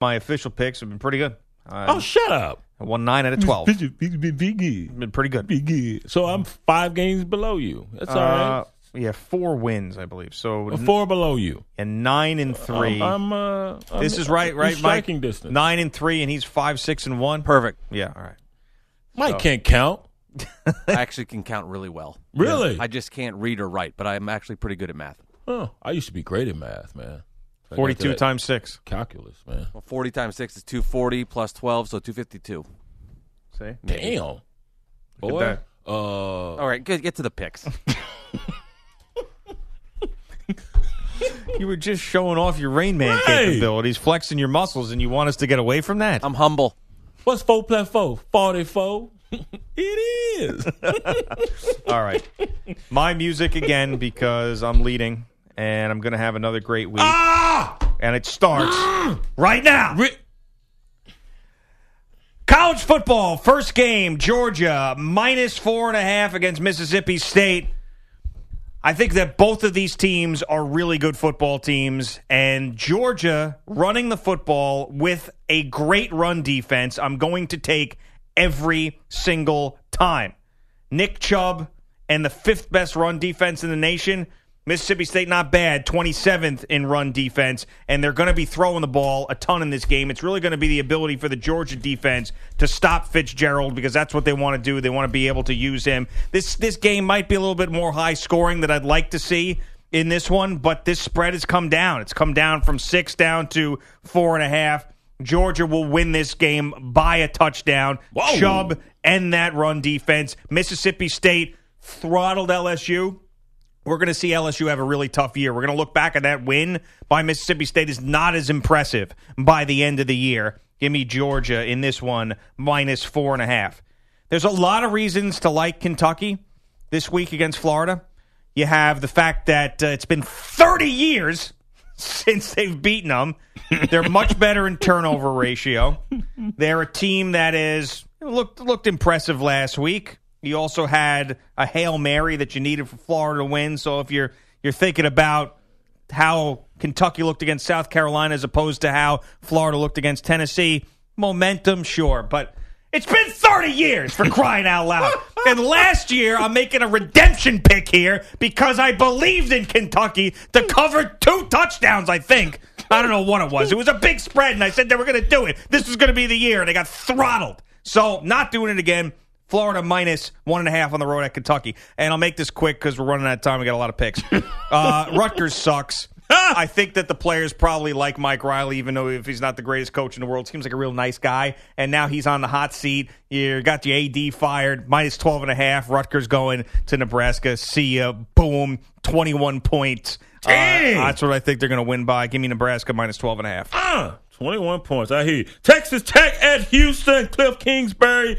My official picks have been pretty good. Uh, Oh, shut up. I won 9 out of 12. Be, be, be, be good. been pretty good. Be good. So I'm five games below you. That's all right. Uh, yeah, four wins, I believe. So Four below you. and nine and 3 I'm, I'm, uh, I'm- this is right, I'm right, Mike. Distance. Nine and three, and he's five, six, and one. Perfect. Yeah, all right. Mike can't count. I actually can count really well. Really? I just can't read or write, but I'm actually pretty good at math. Oh, I used to be great at math, man. I got Forty-two that times six. calculus, man. Well, 40 times 6 is 240 plus 12, so 252. See, Damn. Look Boy. that. Uh, All right, good. Get to the picks. you were just showing off your Rain Man Hey! capabilities, flexing your muscles, and you want us to get away from that? I'm humble. what's four plus four? Forty-four. it is. all right. My music again because I'm leading, and I'm going to have another great week, ah! and it starts right now. Ri- College football, first game, Georgia minus four and a half against Mississippi State. I think that both of these teams are really good football teams, and Georgia running the football with a great run defense, I'm going to take every single time. Nick Chubb and the fifth best run defense in the nation. Mississippi State not bad, 27th in run defense, and they're going to be throwing the ball a ton in this game. It's really going to be the ability for the Georgia defense to stop Fitzgerald because that's what they want to do. They want to be able to use him. This this game might be a little bit more high scoring than I'd like to see in this one, but this spread has come down. It's come down from six down to four and a half. Georgia will win this game by a touchdown. Whoa. Chubb and that run defense. Mississippi State throttled LSU. We're going to see LSU have a really tough year. We're going to look back at that win by Mississippi State is not as impressive by the end of the year. Give me Georgia in this one minus four and a half. There's a lot of reasons to like Kentucky this week against Florida. You have the fact that uh, it's been 30 years since they've beaten them. They're much better in turnover ratio. They're a team that is looked looked impressive last week. You also had a hail mary that you needed for Florida to win. So if you're you're thinking about how Kentucky looked against South Carolina as opposed to how Florida looked against Tennessee, momentum, sure, but it's been 30 years for crying out loud. and last year, I'm making a redemption pick here because I believed in Kentucky to cover two touchdowns, I think. I don't know what it was. It was a big spread, and I said they were going to do it. This was going to be the year, and they got throttled. So, not doing it again. Florida minus one and a half on the road at Kentucky. And I'll make this quick because we're running out of time. We got a lot of picks. Uh, Rutgers sucks. I think that the players probably like Mike Riley, even though if he's not the greatest coach in the world, seems like a real nice guy. And now he's on the hot seat. You got the AD fired, minus 12 and a half. Rutgers going to Nebraska. See ya. Boom. 21 points. Uh, that's what I think they're going to win by. Give me Nebraska minus 12 and a half. Uh, 21 points. I hear you. Texas Tech at Houston, Cliff Kingsbury.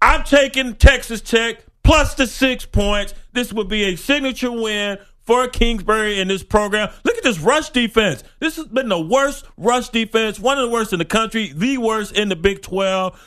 I'm taking Texas Tech plus the six points. This would be a signature win for Kingsbury in this program. Look at this rush defense. This has been the worst rush defense, one of the worst in the country, the worst in the Big 12.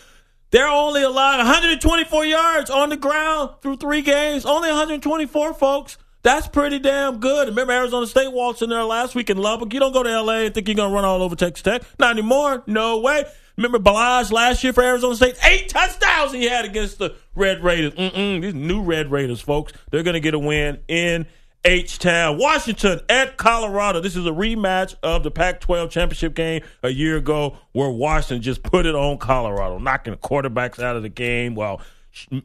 They're only allowed 124 yards on the ground through three games. Only 124, folks. That's pretty damn good. Remember, Arizona State waltzed in there last week in Lubbock. You don't go to LA and think you're to run all over Texas Tech. Not anymore. No way. Remember Ballage last year for Arizona State? Eight touchdowns he had against the Red Raiders. Mm-mm, these new Red Raiders, folks. They're going to get a win in H Town. Washington at Colorado. This is a rematch of the Pac 12 championship game a year ago where Washington just put it on Colorado, knocking the quarterbacks out of the game. Well,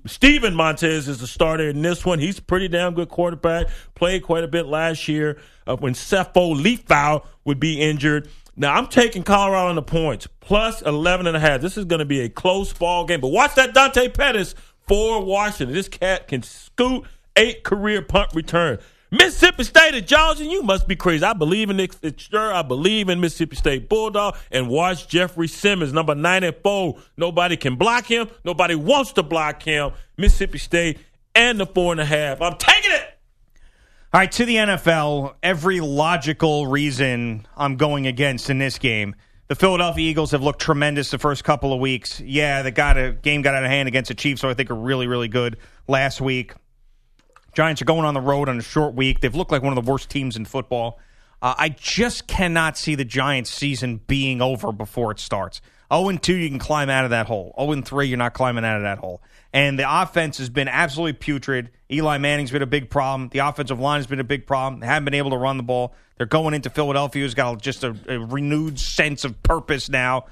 Steven Montez is the starter in this one. He's a pretty damn good quarterback. Played quite a bit last year uh, when Sefo Liufau would be injured. Now I'm taking Colorado on the points plus 11 and a half. This is going to be a close ball game. But watch that Dante Pettis for Washington. This cat can scoot eight career punt return. Mississippi State at Georgia, you must be crazy. I believe in Nick Sure, I believe in Mississippi State Bulldog. And watch Jeffery Simmons, number nine and four. Nobody can block him. Nobody wants to block him. Mississippi State and the four and a half. I'm taking it. All right, to the NFL, every logical reason I'm going against in this game. The Philadelphia Eagles have looked tremendous the first couple of weeks. Yeah, the got a game got out of hand against the Chiefs, so I think are really, really good last week. Giants are going on the road on a short week. They've looked like one of the worst teams in football. Uh, I just cannot see the Giants' season being over before it starts. 0 2, you can climb out of that hole. 0 3, you're not climbing out of that hole. And the offense has been absolutely putrid. Eli Manning's been a big problem. The offensive line has been a big problem. They haven't been able to run the ball. They're going into Philadelphia, who's got just a, a renewed sense of purpose now.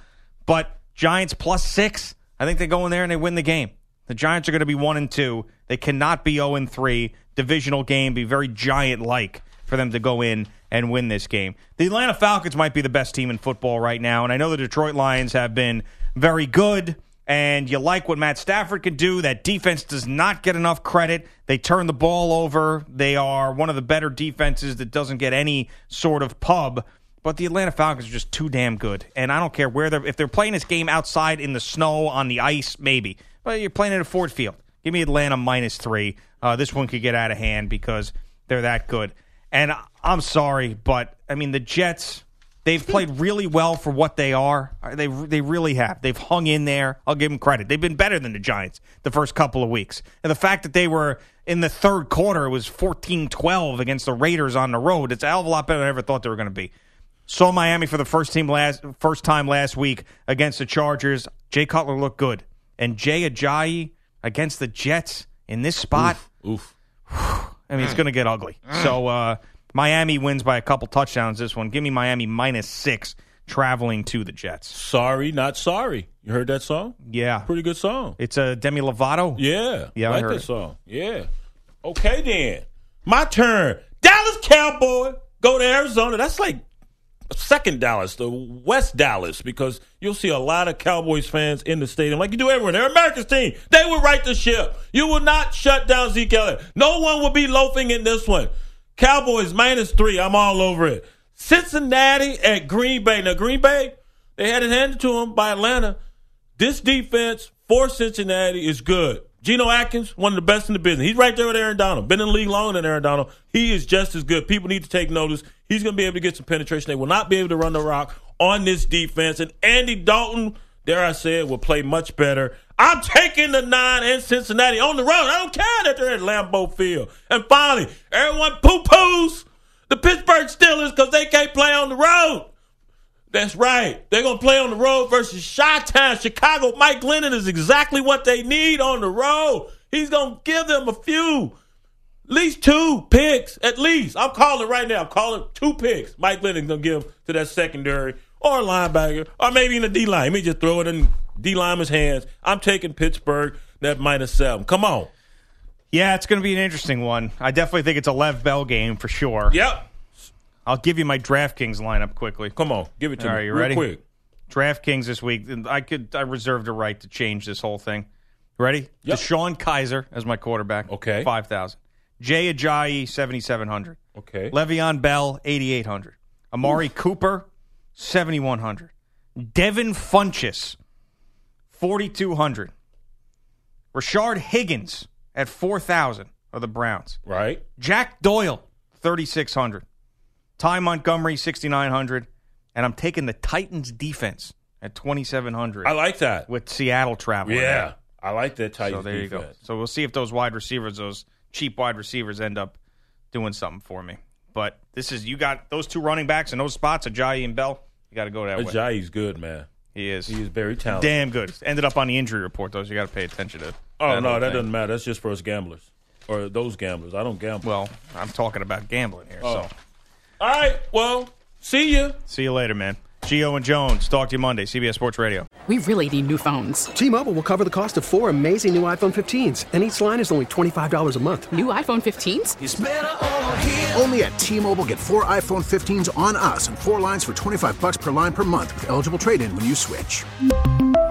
But Giants plus six, I think they go in there and they win the game. The Giants are going to be one and two. They cannot be zero and three. Divisional game be very giant like for them to go in and win this game. The Atlanta Falcons might be the best team in football right now, and I know the Detroit Lions have been very good. And you like what Matt Stafford can do. That defense does not get enough credit. They turn the ball over. They are one of the better defenses that doesn't get any sort of pub. But the Atlanta Falcons are just too damn good. And I don't care where they're if they're playing this game outside in the snow, on the ice, maybe. But you're playing at Ford Field. Give me Atlanta minus three. Uh, this one could get out of hand because they're that good. And I'm sorry, but I mean the Jets. They've played really well for what they are. Uh, they they really have. They've hung in there. I'll give them credit. They've been better than the Giants the first couple of weeks. And the fact that they were in the third quarter it was 14-12 against the Raiders on the road. It's a hell of a lot better than I ever thought they were going to be. Saw Miami for the first team last first time last week against the Chargers. Jay Cutler looked good, and Jay Ajayi against the Jets in this spot. Oof. I mean, it's mm. going to get ugly. Mm. So uh, Miami wins by a couple touchdowns. This one, give me Miami minus six traveling to the Jets. Sorry, not sorry. You heard that song? Yeah, Pretty good song. it's a Demi Lovato. Yeah. Yeah, I I like heard that it. song. Yeah. Okay then. My turn. Dallas Cowboy. Go to Arizona. That's like second Dallas, the West Dallas, because you'll see a lot of Cowboys fans in the stadium, like you do everywhere. They're America's team. They will right the ship. You will not shut down Zeke Elliott. No one will be loafing in this one. Cowboys minus three. I'm all over it. Cincinnati at Green Bay. Now, Green Bay, they had it handed to them by Atlanta. This defense for Cincinnati is good. Geno Atkins, one of the best in the business. He's right there with Aaron Donald. Been in the league longer than Aaron Donald. He is just as good. People need to take notice. He's going to be able to get some penetration. They will not be able to run the rock on this defense. And Andy Dalton, dare I say it, will play much better. I'm taking the nine in Cincinnati on the road. I don't care that they're at Lambeau Field. And finally, everyone poo poos the Pittsburgh Steelers because they can't play on the road. That's right. They're going to play on the road versus Chi-Town. Chicago. Mike Glennon is exactly what they need on the road. He's going to give them a few, at least two picks, at least. I'm calling right now. I'm calling two picks. Mike Glennon's going to give to that secondary or linebacker or maybe in the D-line. Let me just throw it in D-lineman's hands. I'm taking Pittsburgh, that minus seven. Come on. Yeah, it's going to be an interesting one. I definitely think it's a Lev Bell game for sure. Yep. I'll give you my DraftKings lineup quickly. Come on. Give it to All me right, you real ready? quick. DraftKings this week. I could I reserved the right to change this whole thing. Ready? Yep. DeShone Kizer as my quarterback. Okay. Five thousand. Jay Ajayi seventy seven hundred. Okay. Le'Veon Bell eighty eight hundred. Amari Cooper seventy one hundred. Devin Funchess forty two hundred. Rashard Higgins at four thousand of the Browns. Right. Jack Doyle, 3,600. Ty Montgomery, 6,900. And I'm taking the Titans defense at 2,700 I like that. with Seattle traveling. Yeah. I like that Titans So there you go. So we'll see if those wide receivers, those cheap wide receivers, end up doing something for me. But this is, you got those two running backs in those spots, Ajayi and Bell. You got to go that way. Ajayi's good, man. He is. He is very talented. Damn good. Ended up on the injury report, though, so you got to pay attention to Oh no, that thing. doesn't matter. That's just for us gamblers or those gamblers. I don't gamble. Well, I'm talking about gambling here. Oh. So All right. Well, see you. see you later, man. Geo and Jones, talk to you Monday, CBS Sports Radio. We really need new phones. T-Mobile will cover the cost of four amazing new iPhone 15s, and each line is only $25 a month. New iPhone 15s? Only at T-Mobile get four iPhone 15s on us and four lines for 25 bucks per line per month with eligible trade-in when you switch.